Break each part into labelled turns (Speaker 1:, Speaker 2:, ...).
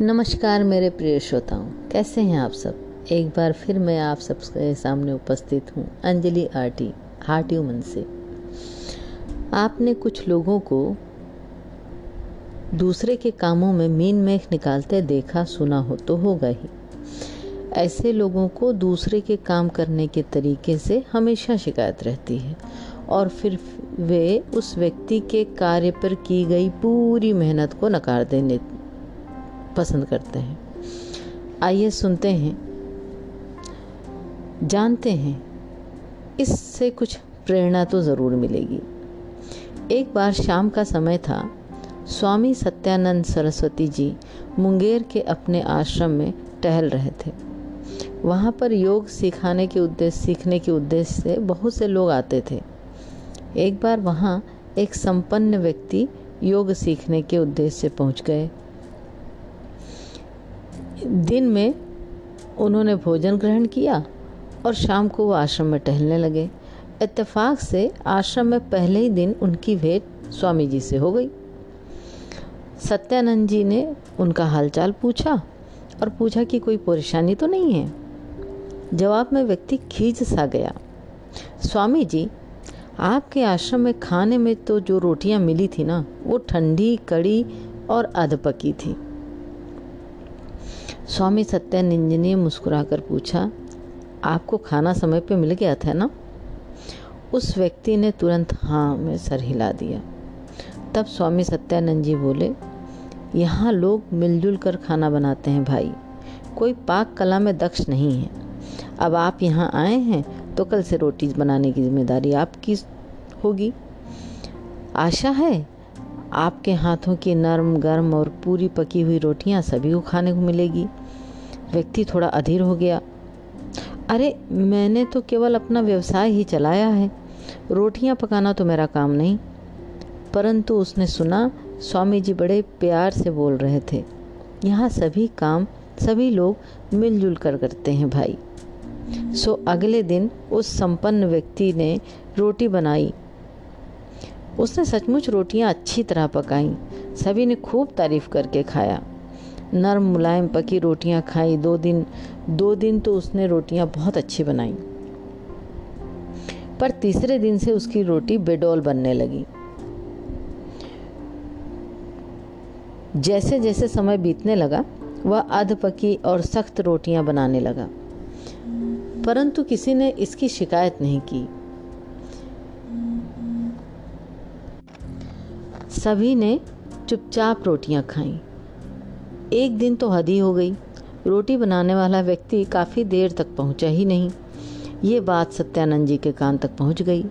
Speaker 1: नमस्कार मेरे प्रिय श्रोताओं, कैसे हैं आप सब? एक बार फिर मैं आप सबके सामने उपस्थित हूँ, अंजलि आर्टी हार्टी मन से। आपने कुछ लोगों को दूसरे के कामों में मीन मेख निकालते देखा, सुना हो तो होगा ही। ऐसे लोगों को दूसरे के काम करने के तरीके से हमेशा शिकायत रहती है, और फिर वे उस व्यक्ति के कार्य पर की गई पूरी मेहनत को नकार देने पसंद करते हैं। आइए सुनते हैं, जानते हैं, इससे कुछ प्रेरणा तो ज़रूर मिलेगी। एक बार शाम का समय था, स्वामी सत्यानंद सरस्वती जी मुंगेर के अपने आश्रम में टहल रहे थे। वहाँ पर योग सिखाने के उद्देश्य सीखने के उद्देश्य से बहुत से लोग आते थे। एक बार वहाँ एक संपन्न व्यक्ति योग सीखने के उद्देश्य से पहुँच गए। दिन में उन्होंने भोजन ग्रहण किया और शाम को वो आश्रम में टहलने लगे। इत्तेफाक से आश्रम में पहले ही दिन उनकी भेंट स्वामी जी से हो गई। सत्यानंद जी ने उनका हालचाल पूछा और पूछा कि कोई परेशानी तो नहीं है? जवाब में व्यक्ति खींच सा गया। स्वामी जी आपके आश्रम में खाने में तो जो रोटियाँ मिली थी ना, वो ठंडी, कड़ी और अधपकी थी। स्वामी सत्यानंद ने मुस्कुराकर पूछा, आपको खाना समय पे मिल गया था ना? उस व्यक्ति ने तुरंत हाँ में सर हिला दिया। तब स्वामी सत्यानंद जी बोले, यहाँ लोग मिलजुल कर खाना बनाते हैं भाई। कोई पाक कला में दक्ष नहीं है। अब आप यहाँ आए हैं तो कल से रोटी बनाने की ज़िम्मेदारी आपकी होगी। आशा है आपके हाथों की नरम, गर्म और पूरी पकी हुई रोटियाँ सभी को खाने को मिलेगी। व्यक्ति थोड़ा अधीर हो गया। अरे, मैंने तो केवल अपना व्यवसाय ही चलाया है। रोटियाँ पकाना तो मेरा काम नहीं। परंतु उसने सुना स्वामी जी बड़े प्यार से बोल रहे थे। यहाँ सभी काम, सभी लोग मिलजुल कर करते हैं भाई। सो अगले दिन उस संपन्न व्यक्ति ने रोटी बनाई। उसने सचमुच रोटियाँ अच्छी तरह पकाई। सभी ने खूब तारीफ़ करके खाया। नरम मुलायम पकी रोटियाँ खाई। दो दिन दो दिन तो उसने रोटियाँ बहुत अच्छी बनाई। पर तीसरे दिन से उसकी रोटी बेडोल बनने लगी। जैसे जैसे समय बीतने लगा, वह अध पकी और सख्त रोटियाँ बनाने लगा। परंतु किसी ने इसकी शिकायत नहीं की। सभी ने चुपचाप रोटियाँ खाईं। एक दिन तो हदी हो गई। रोटी बनाने वाला व्यक्ति काफ़ी देर तक पहुँचा ही नहीं। ये बात सत्यानंद जी के कान तक पहुँच गई।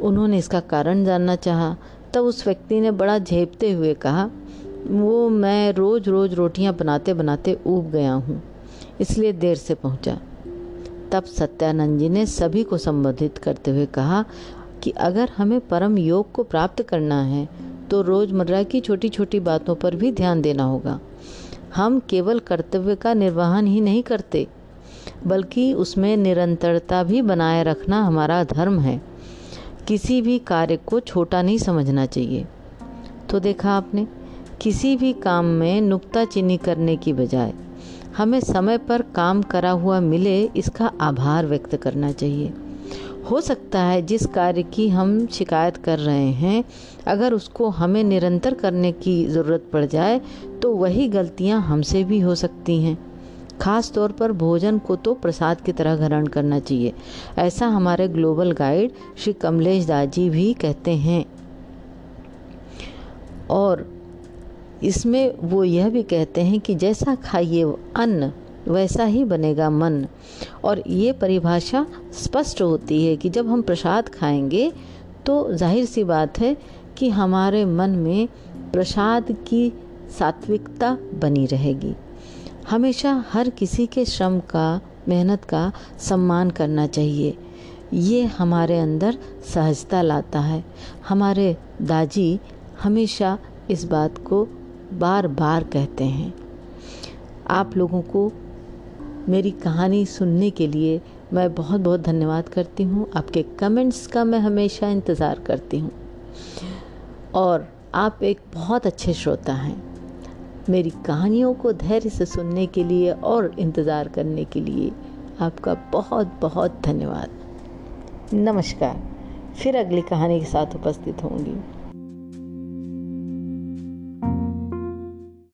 Speaker 1: उन्होंने इसका कारण जानना चाहा। तब उस व्यक्ति ने बड़ा झेपते हुए कहा, वो मैं रोज़ रोज़ रोटियाँ बनाते बनाते ऊब गया हूँ, इसलिए देर से पहुँचा। तब सत्यानंद जी ने सभी को संबोधित करते हुए कहा कि अगर हमें परम योग को प्राप्त करना है तो रोज़मर्रा की छोटी छोटी बातों पर भी ध्यान देना होगा। हम केवल कर्तव्य का निर्वहन ही नहीं करते, बल्कि उसमें निरंतरता भी बनाए रखना हमारा धर्म है। किसी भी कार्य को छोटा नहीं समझना चाहिए। तो देखा आपने, किसी भी काम में नुक्ताचीनी करने की बजाय हमें समय पर काम करा हुआ मिले इसका आभार व्यक्त करना चाहिए। हो सकता है जिस कार्य की हम शिकायत कर रहे हैं, अगर उसको हमें निरंतर करने की ज़रूरत पड़ जाए तो वही गलतियाँ हमसे भी हो सकती हैं। खास तौर पर भोजन को तो प्रसाद की तरह ग्रहण करना चाहिए। ऐसा हमारे ग्लोबल गाइड श्री कमलेश दास जी भी कहते हैं। और इसमें वो यह भी कहते हैं कि जैसा खाइए अन्न वैसा ही बनेगा मन। और ये परिभाषा स्पष्ट होती है कि जब हम प्रसाद खाएँगे तो ज़ाहिर सी बात है कि हमारे मन में प्रसाद की सात्विकता बनी रहेगी। हमेशा हर किसी के श्रम का, मेहनत का सम्मान करना चाहिए। ये हमारे अंदर सहजता लाता है। हमारे दाजी हमेशा इस बात को बार बार कहते हैं। आप लोगों को मेरी कहानी सुनने के लिए मैं बहुत बहुत धन्यवाद करती हूँ। आपके कमेंट्स का मैं हमेशा इंतज़ार करती हूँ। और आप एक बहुत अच्छे श्रोता हैं। मेरी कहानियों को धैर्य से सुनने के लिए और इंतज़ार करने के लिए आपका बहुत बहुत धन्यवाद। नमस्कार। फिर अगली कहानी के साथ उपस्थित होंगी।